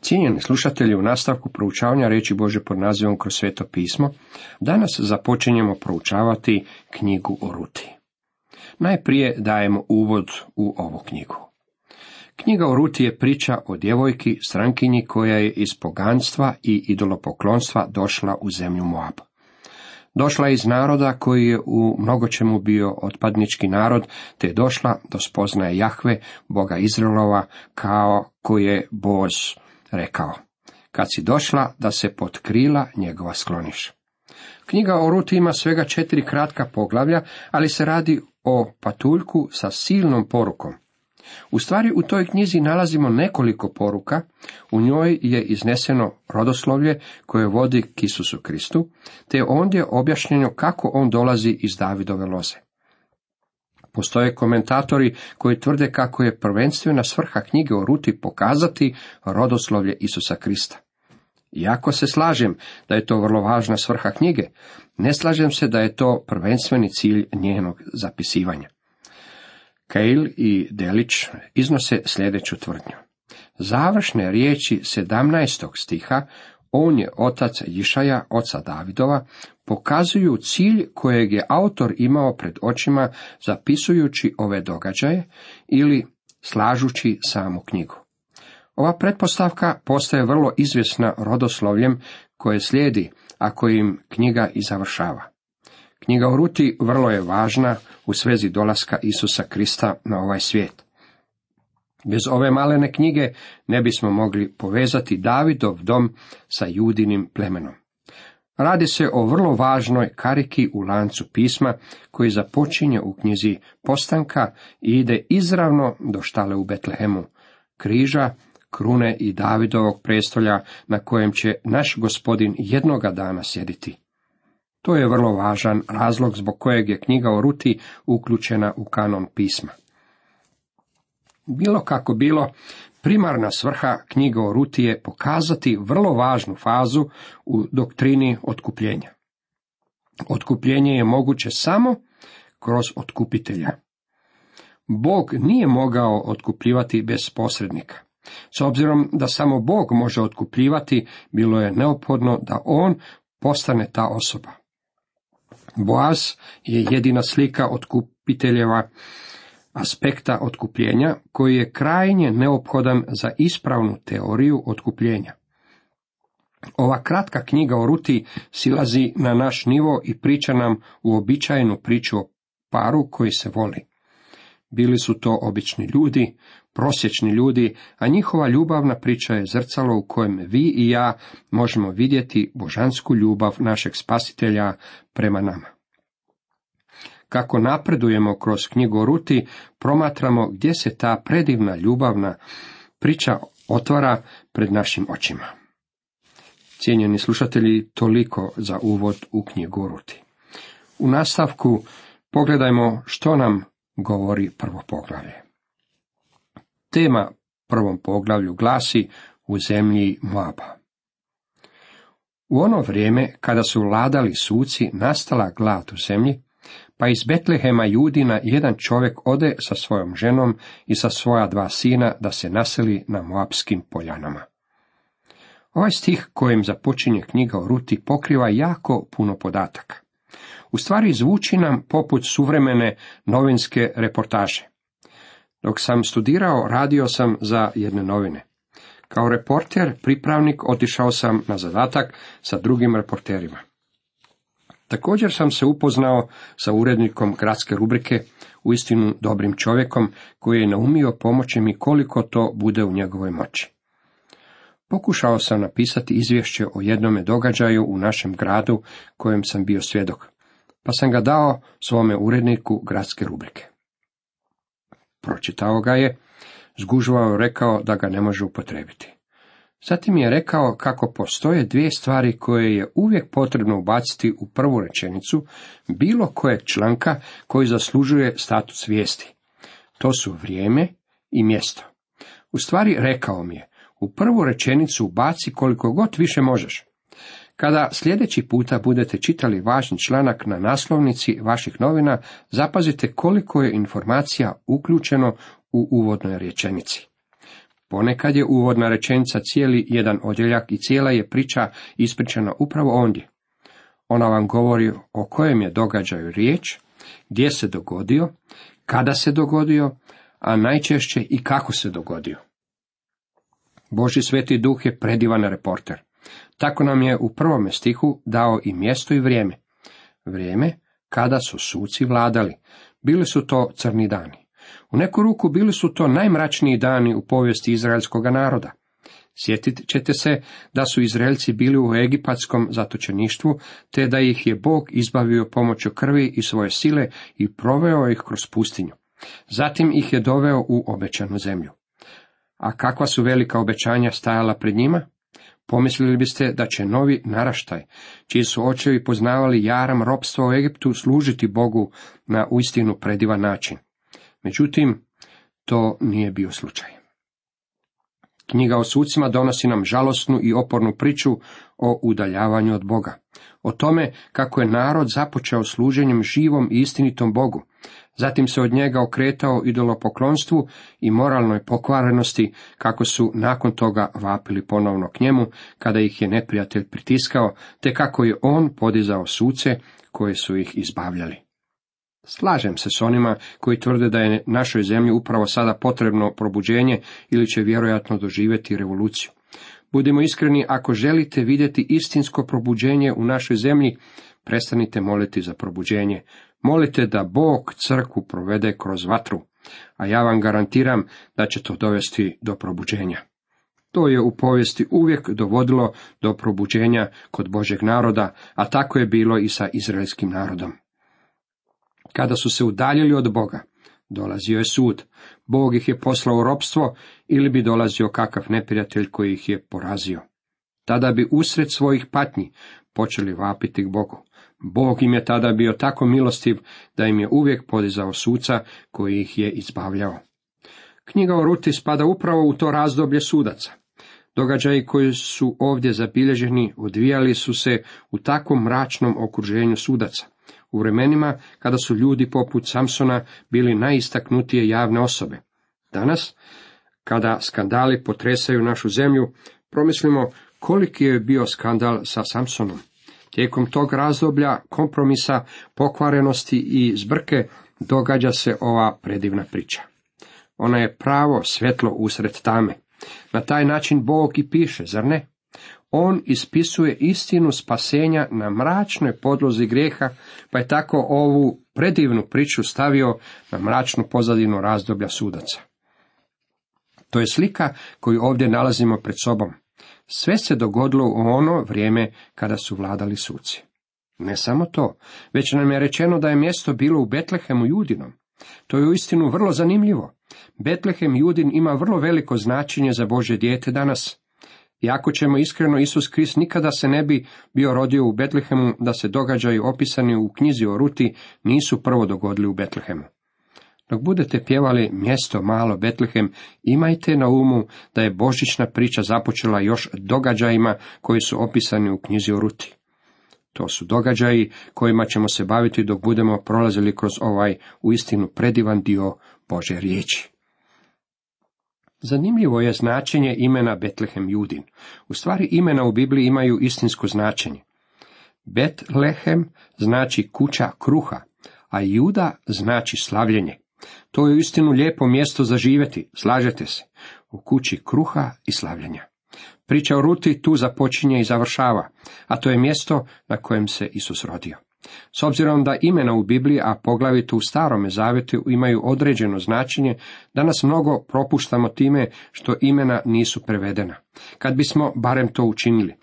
Cijenjeni slušatelji, u nastavku proučavanja reći Bože pod nazivom kroz sveto pismo, danas započinjemo proučavati knjigu o Ruti. Najprije dajemo uvod u ovu knjigu. Knjiga o Ruti je priča o djevojki, strankinji koja je iz poganstva i idolopoklonstva došla u zemlju Moab. Došla je iz naroda koji je u mnogočemu bio otpadnički narod, te je došla do spoznaje Jahve, Boga Izraelova, kao koji je Boz rekao. Kad si došla da se pod krila njegova skloniš. Knjiga o Ruti ima svega četiri kratka poglavlja, ali se radi o patuljku sa silnom porukom. U stvari u toj knjizi nalazimo nekoliko poruka, u njoj je izneseno rodoslovlje koje vodi k Isusu Kristu, te je ondje objašnjeno kako on dolazi iz Davidove loze. Postoje komentatori koji tvrde kako je prvenstvena svrha knjige o Ruti pokazati rodoslovlje Isusa Krista. Iako se slažem da je to vrlo važna svrha knjige, ne slažem se da je to prvenstveni cilj njenog zapisivanja. Kejl i Delić iznose sljedeću tvrdnju. Završne riječi 17. stiha, on je otac Jišaja, oca Davidova, pokazuju cilj kojeg je autor imao pred očima zapisujući ove događaje ili slažući samu knjigu. Ova pretpostavka postaje vrlo izvjesna rodoslovljem koje slijedi, ako im knjiga i završava. Knjiga o Ruti vrlo je važna u svezi dolaska Isusa Krista na ovaj svijet. Bez ove malene knjige ne bismo mogli povezati Davidov dom sa judinim plemenom. Radi se o vrlo važnoj kariki u lancu pisma koji započinje u knjizi postanka i ide izravno do štale u Betlehemu, križa, krune i Davidovog prestolja na kojem će naš gospodin jednoga dana sjediti. To je vrlo važan razlog zbog kojeg je knjiga o Ruti uključena u kanon pisma. Bilo kako bilo, primarna svrha knjiga o Ruti je pokazati vrlo važnu fazu u doktrini otkupljenja. Otkupljenje je moguće samo kroz otkupitelja. Bog nije mogao otkupljivati bez posrednika. S obzirom da samo Bog može otkupljivati, bilo je neophodno da on postane ta osoba. Boaz je jedina slika otkupiteljeva aspekta otkupljenja koji je krajnje neophodan za ispravnu teoriju otkupljenja. Ova kratka knjiga o Ruti silazi na naš nivo i priča nam uobičajenu priču o paru koji se voli. Bili su to obični ljudi, prosječni ljudi, a njihova ljubavna priča je zrcalo u kojem vi i ja možemo vidjeti božansku ljubav našeg spasitelja prema nama. Kako napredujemo kroz knjigu Ruti, promatramo gdje se ta predivna ljubavna priča otvara pred našim očima. Cijenjeni slušatelji, toliko za uvod u knjigu Ruti. U nastavku pogledajmo što nam govori prvo poglavlje. Tema prvom poglavlju glasi u zemlji Moaba. U ono vrijeme, kada su vladali suci, nastala glad u zemlji, pa iz Betlehema Judina jedan čovjek ode sa svojom ženom i sa svoja dva sina da se naseli na Moabskim poljanama. Ovaj stih kojim započinje knjiga o Ruti pokriva jako puno podataka. U stvari zvuči nam poput suvremene novinske reportaže. Dok sam studirao, radio sam za jedne novine. Kao reporter, pripravnik, otišao sam na zadatak sa drugim reporterima. Također sam se upoznao sa urednikom gradske rubrike, uistinu dobrim čovjekom, koji je naumio pomoći mi koliko to bude u njegovoj moći. Pokušao sam napisati izvješće o jednome događaju u našem gradu kojem sam bio svjedok, pa sam ga dao svome uredniku gradske rubrike. Pročitao ga je, zgužvao rekao da ga ne može upotrebiti. Zatim je rekao kako postoje dvije stvari koje je uvijek potrebno ubaciti u prvu rečenicu bilo kojeg članka koji zaslužuje status vijesti. To su vrijeme i mjesto. U stvari rekao mi je, u prvu rečenicu ubaci koliko god više možeš. Kada sljedeći puta budete čitali važni članak na naslovnici vaših novina, zapazite koliko je informacija uključeno u uvodnoj rečenici. Ponekad je uvodna rečenica cijeli jedan odjeljak i cijela je priča ispričana upravo ondje. Ona vam govori o kojem je događaju riječ, gdje se dogodio, kada se dogodio, a najčešće i kako se dogodio. Boži sveti duh je predivan reporter. Tako nam je u prvome stihu dao i mjesto i vrijeme. Vrijeme kada su suci vladali. Bili su to crni dani. U neku ruku bili su to najmračniji dani u povijesti izraelskog naroda. Sjetit ćete se da su Izraelci bili u egipatskom zatočeništvu, te da ih je Bog izbavio pomoću krvi i svoje sile i proveo ih kroz pustinju. Zatim ih je doveo u obećanu zemlju. A kakva su velika obećanja stajala pred njima? Pomislili biste da će novi naraštaj, čiji su očevi poznavali jaram ropstva u Egiptu, služiti Bogu na uistinu predivan način. Međutim, to nije bio slučaj. Knjiga o sucima donosi nam žalosnu i opornu priču o udaljavanju od Boga. O tome kako je narod započeo služenjem živom i istinitom Bogu. Zatim se od njega okretao idolopoklonstvu i moralnoj pokvarenosti, kako su nakon toga vapili ponovno k njemu, kada ih je neprijatelj pritiskao, te kako je on podizao suce koje su ih izbavljali. Slažem se s onima koji tvrde da je našoj zemlji upravo sada potrebno probuđenje ili će vjerojatno doživjeti revoluciju. Budimo iskreni, ako želite vidjeti istinsko probuđenje u našoj zemlji, prestanite moliti za probuđenje. Molite da Bog crkvu provede kroz vatru, a ja vam garantiram da će to dovesti do probuđenja. To je u povijesti uvijek dovodilo do probuđenja kod Božeg naroda, a tako je bilo i sa izraelskim narodom. Kada su se udaljili od Boga, dolazio je sud. Bog ih je poslao u ropstvo ili bi dolazio kakav neprijatelj koji ih je porazio. Tada bi usred svojih patnji počeli vapiti k Bogu. Bog im je tada bio tako milostiv da im je uvijek podizao suca koji ih je izbavljao. Knjiga o Ruti spada upravo u to razdoblje sudaca. Događaji koji su ovdje zabilježeni odvijali su se u takvom mračnom okruženju sudaca u vremenima kada su ljudi poput Samsona bili najistaknutije javne osobe. Danas, kada skandali potresaju našu zemlju, promislimo koliki je bio skandal sa Samsonom. Tijekom tog razdoblja kompromisa, pokvarenosti i zbrke događa se ova predivna priča. Ona je pravo svjetlo usred tame. Na taj način Bog i piše, zar ne? On ispisuje istinu spasenja na mračnoj podlozi grijeha, pa je tako ovu predivnu priču stavio na mračnu pozadinu razdoblja sudaca. To je slika koju ovdje nalazimo pred sobom. Sve se dogodilo u ono vrijeme kada su vladali suci. Ne samo to, već nam je rečeno da je mjesto bilo u Betlehemu Judinom. To je uistinu vrlo zanimljivo. Betlehem Judin ima vrlo veliko značenje za Bože dijete danas. I ako ćemo iskreno, Isus Krist nikada se ne bi bio rodio u Betlehemu da se događaju opisani u knjizi o Ruti nisu prvo dogodili u Betlehemu. Dok budete pjevali mjesto malo Betlehem, imajte na umu da je božićna priča započela još događajima koji su opisani u knjizi o Ruti. To su događaji kojima ćemo se baviti dok budemo prolazili kroz ovaj uistinu predivan dio Bože riječi. Zanimljivo je značenje imena Betlehem Judin. U stvari imena u Bibliji imaju istinsko značenje. Betlehem znači kuća kruha, a Juda znači slavljenje. To je istinu lijepo mjesto za živjeti, slažete se, u kući kruha i slavljenja. Priča o Ruti tu započinje i završava, a to je mjesto na kojem se Isus rodio. S obzirom da imena u Bibliji, a poglavito u starome zavjetu, imaju određeno značenje, danas mnogo propuštamo time što imena nisu prevedena. Kad bismo barem to učinili.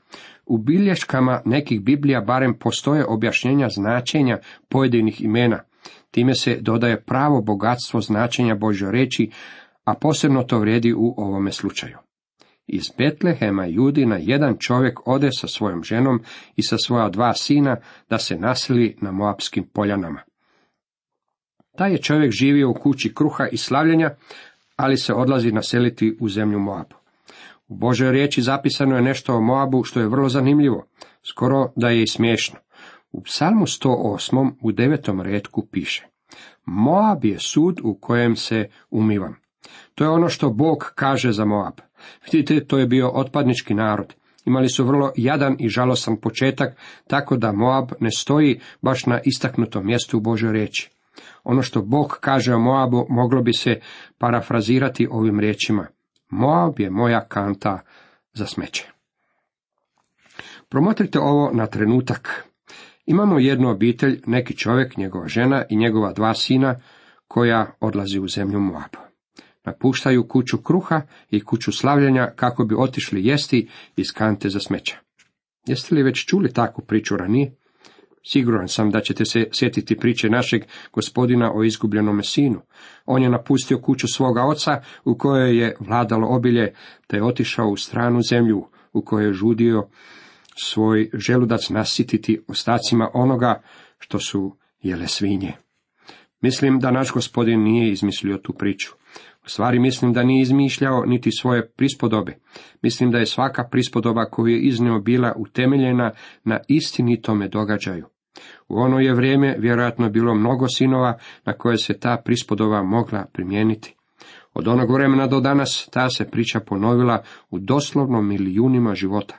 U bilješkama nekih Biblija barem postoje objašnjenja značenja pojedinih imena. Time se dodaje pravo bogatstvo značenja Božje reći, a posebno to vrijedi u ovome slučaju. Iz Betlehema Judina jedan čovjek ode sa svojom ženom i sa svoja dva sina da se naseli na Moabskim poljanama. Taj je čovjek živio u kući kruha i slavljenja, ali se odlazi naseliti u zemlju Moabu. U Božoj riječi zapisano je nešto o Moabu što je vrlo zanimljivo, skoro da je i smiješno. U psalmu 108. u devetom redku piše Moab je sud u kojem se umivam. To je ono što Bog kaže za Moab. Vidite, to je bio otpadnički narod. Imali su vrlo jadan i žalosan početak, tako da Moab ne stoji baš na istaknutom mjestu u Božoj riječi. Ono što Bog kaže o Moabu moglo bi se parafrazirati ovim riječima. Moab je moja kanta za smeće. Promotrite ovo na trenutak. Imamo jednu obitelj, neki čovjek, njegova žena i njegova dva sina, koja odlazi u zemlju Moab. Napuštaju kuću kruha i kuću slavljenja kako bi otišli jesti iz kante za smeća. Jeste li već čuli takvu priču ranije? Siguran sam da ćete se sjetiti priče našeg gospodina o izgubljenom sinu. On je napustio kuću svoga oca u kojoj je vladalo obilje, te je otišao u stranu zemlju u kojoj je žudio svoj želudac nasititi ostacima onoga što su jele svinje. Mislim da naš gospodin nije izmislio tu priču. Stvari mislim da nije izmišljao niti svoje prispodobe. Mislim da je svaka prispodoba koju je iznio bila utemeljena na istinitome događaju. U ono je vrijeme vjerojatno bilo mnogo sinova na koje se ta prispodoba mogla primijeniti. Od onog vremena do danas ta se priča ponovila u doslovno milijunima života.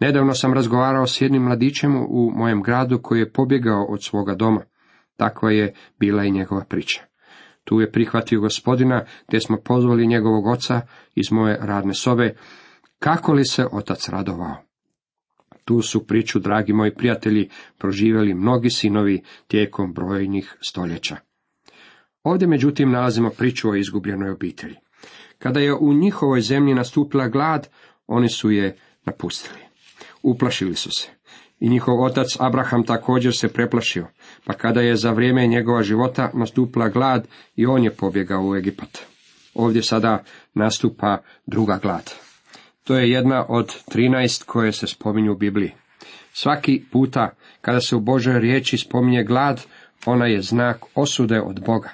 Nedavno sam razgovarao s jednim mladićem u mojem gradu koji je pobjegao od svoga doma. Takva je bila i njegova priča. Tu je prihvatio gospodina, te smo pozvali njegovog oca iz moje radne sobe, kako li se otac radovao. Tu su priču, dragi moji prijatelji, proživjeli mnogi sinovi tijekom brojnih stoljeća. Ovdje međutim nalazimo priču o izgubljenoj obitelji. Kada je u njihovoj zemlji nastupila glad, oni su je napustili. Uplašili su se. I njihov otac Abraham također se preplašio, pa kada je za vrijeme njegova života nastupila glad i on je pobjegao u Egipat. Ovdje sada nastupa druga glad. To je jedna od trinaest koje se spominju u Bibliji. Svaki puta kada se u Božoj riječi spominje glad, ona je znak osude od Boga.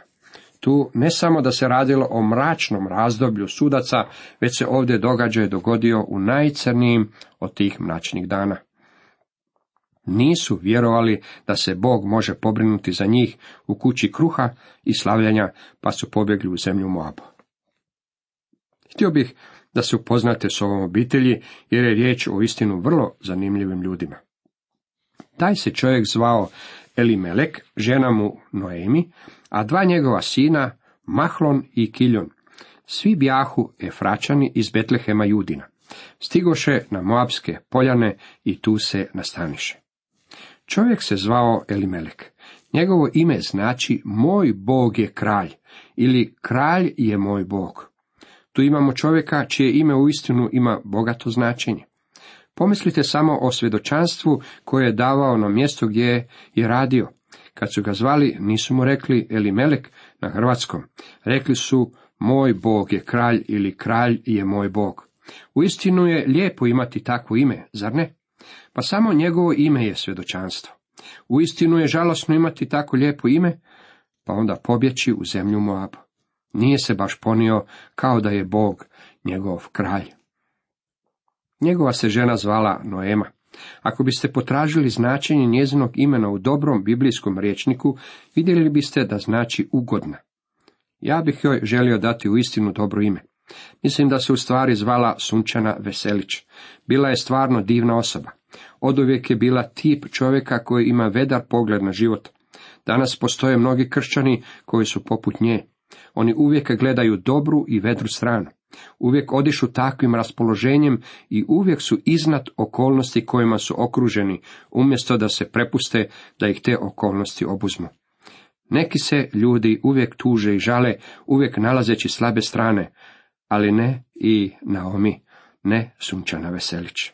Tu ne samo da se radilo o mračnom razdoblju sudaca, već se ovdje događaj dogodio u najcrnijim od tih mračnih dana. Nisu vjerovali da se Bog može pobrinuti za njih u kući kruha i slavljanja, pa su pobjegli u zemlju Moabu. Htio bih da se upoznate s ovom obitelji, jer je riječ o istinu vrlo zanimljivim ljudima. Taj se čovjek zvao Elimelek, žena mu Noemi, a dva njegova sina, Mahlon i Kiljon. Svi bjahu Efračani iz Betlehema Judina. Stigoše na Moabske poljane i tu se nastaniše. Čovjek se zvao Elimelek. Njegovo ime znači moj Bog je kralj ili kralj je moj Bog. Tu imamo čovjeka čije ime u istinu ima bogato značenje. Pomislite samo o svjedočanstvu koje je davao na mjesto gdje je radio. Kad su ga zvali, nisu mu rekli Elimelek na hrvatskom. Rekli su, moj Bog je kralj ili kralj je moj Bog. U istinu je lijepo imati takvo ime, zar ne? Pa samo njegovo ime je svjedočanstvo. U istinu je žalosno imati tako lijepo ime, pa onda pobjeći u zemlju Moab. Nije se baš ponio kao da je Bog njegov kralj. Njegova se žena zvala Noema. Ako biste potražili značenje njezinog imena u dobrom biblijskom rječniku, vidjeli biste da znači ugodna. Ja bih joj želio dati u istinu dobro ime. Mislim da se u stvari zvala Sunčana Veselić. Bila je stvarno divna osoba. Oduvijek je bila tip čovjeka koji ima vedar pogled na život. Danas postoje mnogi kršćani koji su poput nje. Oni uvijek gledaju dobru i vedru stranu. Uvijek odišu takvim raspoloženjem i uvijek su iznad okolnosti kojima su okruženi, umjesto da se prepuste da ih te okolnosti obuzmu. Neki se ljudi uvijek tuže i žale, uvijek nalazeći slabe strane, ali ne i Naomi, ne Sunčana Veselić.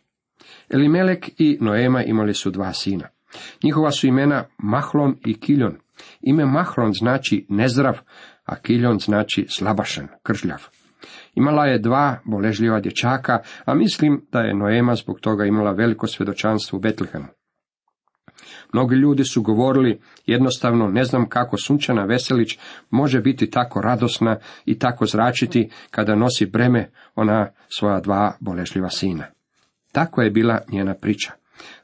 Elimelek i Noema imali su dva sina. Njihova su imena Mahlon i Kiljon. Ime Mahlon znači nezdrav, a Kiljon znači slabašan, kržljav. Imala je dva boležljiva dječaka, a mislim da je Noema zbog toga imala veliko svjedočanstvo u Betlehemu. Mnogi ljudi su govorili, jednostavno ne znam kako Sunčana Veselić može biti tako radosna i tako zračiti kada nosi breme ona svoja dva boležljiva sina. Tako je bila njena priča.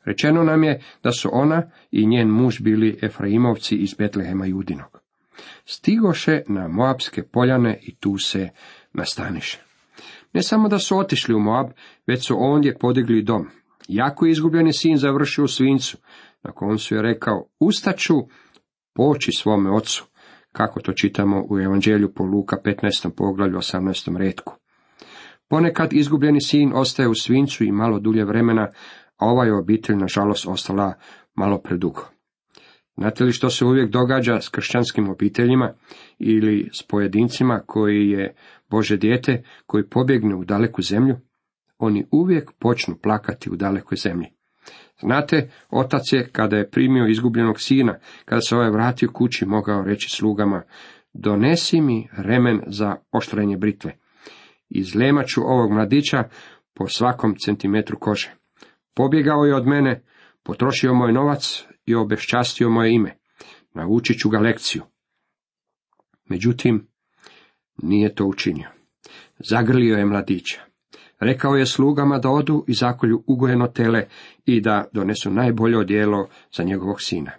Rečeno nam je da su ona i njen muž bili Efraimovci iz Betlehema Judinog. Stigoše na Moabske poljane i tu se nastaniše. Ne samo da su otišli u Moab, već su ondje podigli dom. Jako je izgubljeni sin završio u svincu. Na koncu je rekao, ustaću poći svome ocu, kako to čitamo u Evanđelju po Luka 15. poglavlju 18. redku. Ponekad izgubljeni sin ostaje u svincu i malo dulje vremena, a ova je obitelj nažalost ostala malo predugo. Znate li što se uvijek događa s kršćanskim obiteljima ili s pojedincima koji je Bože dijete, koji pobjegne u daleku zemlju? Oni uvijek počnu plakati u dalekoj zemlji. Znate, otac je, kada je primio izgubljenog sina, kada se ovaj vratio kući, mogao reći slugama, donesi mi remen za oštrenje britve. Izlemaću ovog mladića po svakom centimetru kože. Pobjegao je od mene, potrošio moj novac i obeščastio moje ime. Naučit ću ga lekciju. Međutim, nije to učinio. Zagrlio je mladića. Rekao je slugama da odu i zakolju ugojeno tele i da donesu najbolje odijelo za njegovog sina.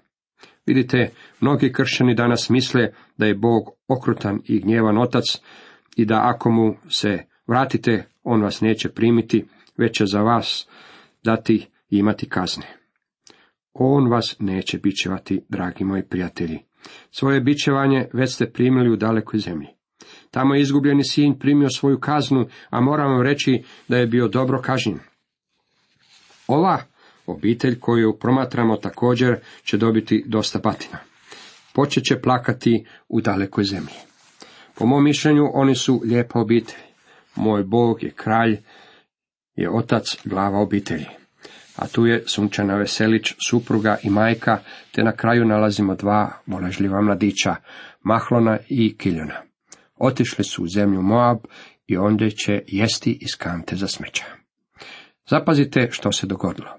Vidite, mnogi kršćani danas misle da je Bog okrutan i gnjevan otac i da ako mu se vratite, on vas neće primiti, već će za vas dati i imati kazne. On vas neće bićevati, dragi moji prijatelji. Svoje bićevanje već ste primili u dalekoj zemlji. Tamo je izgubljeni sin primio svoju kaznu, a moram vam reći da je bio dobro kažnjen. Ova obitelj koju promatramo također će dobiti dosta batina. Počet će plakati u dalekoj zemlji. Po mom mišljenju oni su lijepa obitelj. Moj Bog je kralj, je otac glava obitelji. A tu je Sunčana Veselić, supruga i majka, te na kraju nalazimo dva boležljiva mladića, Mahlona i Kiljona. Otišli su u zemlju Moab i ondje će jesti iz kante za smeća. Zapazite što se dogodilo.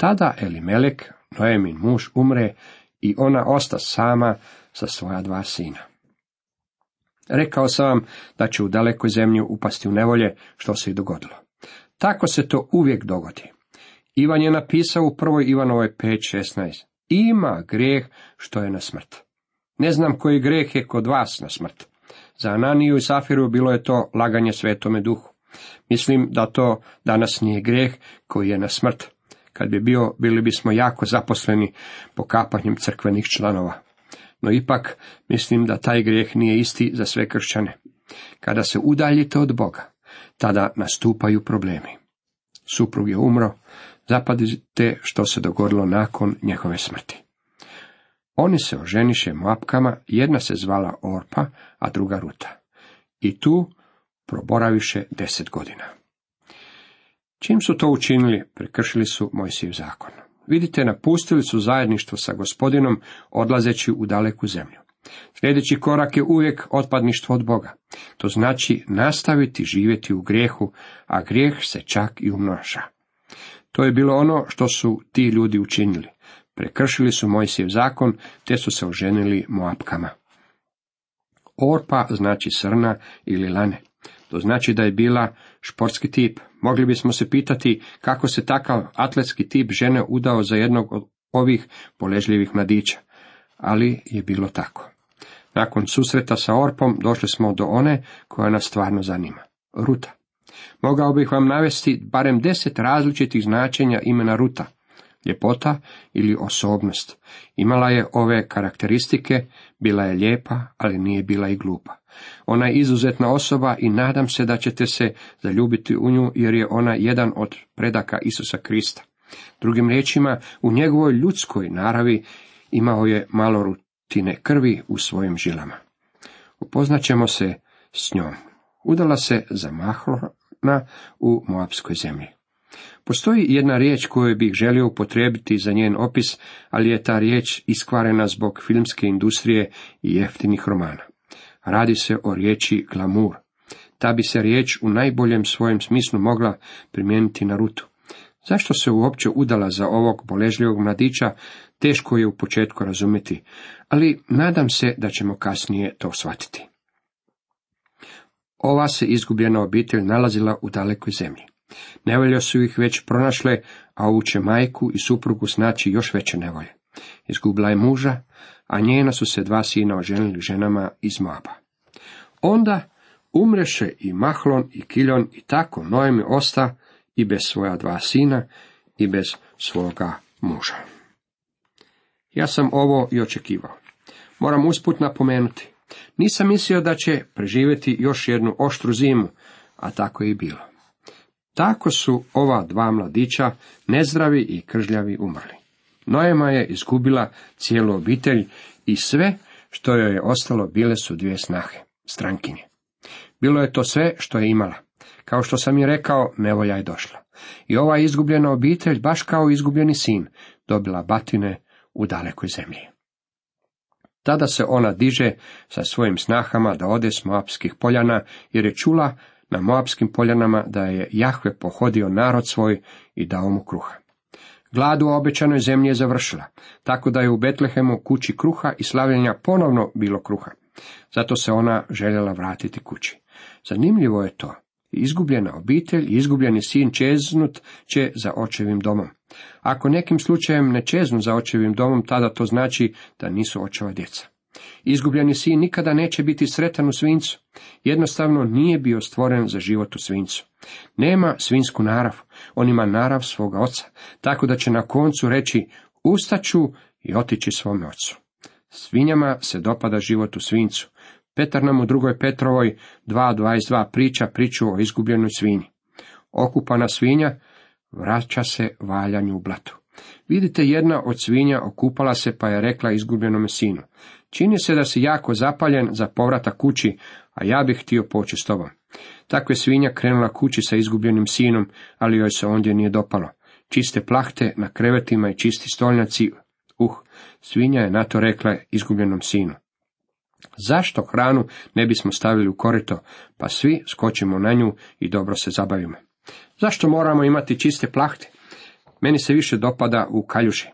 Tada Elimelek, Noemin muž, umre i ona osta sama sa svoja dva sina. Rekao sam vam da će u dalekoj zemlji upasti u nevolje, što se i dogodilo. Tako se to uvijek dogodi. Ivan je napisao u prvoj Ivanovoj 5.16. Ima grijeh što je na smrt. Ne znam koji grijeh je kod vas na smrt. Za Ananiju i Safiru bilo je to laganje svetome duhu. Mislim da to danas nije grijeh koji je na smrt. Kad bi bio, bili bismo jako zaposleni pokapanjem crkvenih članova. No ipak, mislim da taj grijeh nije isti za sve kršćane. Kada se udaljite od Boga, tada nastupaju problemi. Suprug je umro, zapadite što se dogodilo nakon njegove smrti. Oni se oženiše Moapkama, jedna se zvala Orpa, a druga Ruta. I tu proboraviše deset godina. Čim su to učinili, prekršili su Mojsijev zakon. Vidite, napustili su zajedništvo sa gospodinom, odlazeći u daleku zemlju. Sljedeći korak je uvijek otpadništvo od Boga. To znači nastaviti živjeti u grijehu, a grijeh se čak i umnoša. To je bilo ono što su ti ljudi učinili. Prekršili su Mojsijev zakon, te su se oženili Moapkama. Orpa znači srna ili lane. To znači da je bila športski tip. Mogli bismo se pitati kako se takav atletski tip žene udao za jednog od ovih poležljivih mladića. Ali je bilo tako. Nakon susreta sa Orpom došli smo do one koja nas stvarno zanima. Ruta. Mogao bih vam navesti barem deset različitih značenja imena Ruta ljepota ili osobnost. Imala je ove karakteristike, bila je lijepa, ali nije bila i glupa. Ona je izuzetna osoba i nadam se da ćete se zaljubiti u nju jer je ona jedan od predaka Isusa Krista. Drugim riječima, u njegovoj ljudskoj naravi imao je malo rutine krvi u svojim žilama. Upoznaćemo se s njom. Udala se za Mahlona u Moabskoj zemlji. Postoji jedna riječ koju bih želio upotrijebiti za njen opis, ali je ta riječ iskvarena zbog filmske industrije i jeftinih romana. Radi se o riječi glamour. Ta bi se riječ u najboljem svojem smislu mogla primijeniti na rutu. Zašto se uopće udala za ovog boležljivog mladića, teško je u početku razumjeti, ali nadam se da ćemo kasnije to shvatiti. Ova se izgubljena obitelj nalazila u dalekoj zemlji. Nevolje su ih već pronašle, a ovu će majku i suprugu snaći još veće nevolje. Izgubila je muža, a njena su se dva sina oženili ženama iz Moaba. Onda umreše i Mahlon i Kiljon i tako Noemi osta i bez svoja dva sina i bez svoga muža. Ja sam ovo i očekivao. Moram usput napomenuti. Nisam mislio da će preživjeti još jednu oštru zimu, a tako je i bilo. Tako su ova dva mladića, nezdravi i kržljavi, umrli. Noema je izgubila cijelu obitelj i sve što joj je ostalo bile su dvije snahe, strankinje. Bilo je to sve što je imala. Kao što sam je rekao, nevolja je došla. I ova izgubljena obitelj, baš kao izgubljeni sin, dobila batine u dalekoj zemlji. Tada se ona diže sa svojim snahama da ode s Moabskih poljana, jer je čula na Moabskim poljanama da je Jahve pohodio narod svoj i dao mu kruha. Glad u obećanoj zemlji je završila, tako da je u Betlehemu kući kruha i slavljenja ponovno bilo kruha. Zato se ona željela vratiti kući. Zanimljivo je to. Izgubljena obitelj i izgubljeni sin čeznut će za očevim domom. Ako nekim slučajem ne čeznu za očevim domom, tada to znači da nisu očeva djeca. Izgubljeni sin nikada neće biti sretan u svincu. Jednostavno nije bio stvoren za život u svincu. Nema svinsku narav, on ima narav svoga oca, tako da će na koncu reći ustaću i otići svome ocu. Svinjama se dopada život u svincu. Petar nam u drugoj Petrovoj 2.22 priča priču o izgubljenoj svinji. Okupana svinja vraća se valjanju u blatu. Vidite, jedna od svinja okupala se pa je rekla izgubljenome sinu. Čini se da si jako zapaljen za povratak kući, a ja bih htio poći s tobom. Tako je svinja krenula kući sa izgubljenim sinom, ali joj se ondje nije dopalo. Čiste plahte na krevetima i čisti stolnjaci. Uh, svinja je na to rekla izgubljenom sinu. Zašto hranu ne bismo stavili u korito, pa svi skočimo na nju i dobro se zabavimo? Zašto moramo imati čiste plahte? Meni se više dopada u kaljuši.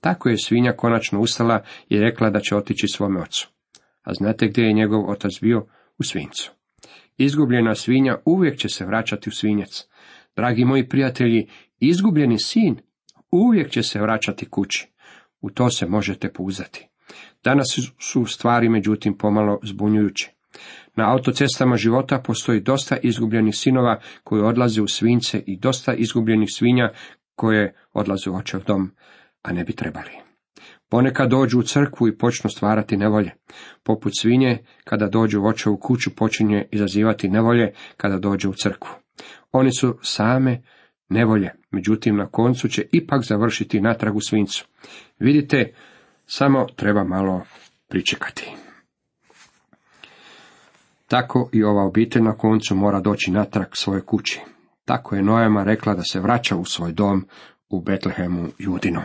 Tako je svinja konačno ustala i rekla da će otići svome ocu. A znate gdje je njegov otac bio? U svincu. Izgubljena svinja uvijek će se vraćati u svinjac. Dragi moji prijatelji, izgubljeni sin uvijek će se vraćati kući. U to se možete pouzati. Danas su stvari međutim pomalo zbunjujuće. Na autocestama života postoji dosta izgubljenih sinova koji odlaze u svince i dosta izgubljenih svinja koje odlaze u očev dom, a ne bi trebali. Ponekad dođu u crkvu i počnu stvarati nevolje. Poput svinje, kada dođu u očevu kuću, počinje izazivati nevolje kada dođe u crkvu. Oni su same nevolje, međutim na koncu će ipak završiti natrag u svincu. Vidite, samo treba malo pričekati. Tako i ova obitelj na koncu mora doći natrag svoje kući. Tako je Noema rekla da se vraća u svoj dom u Betlehemu judinom.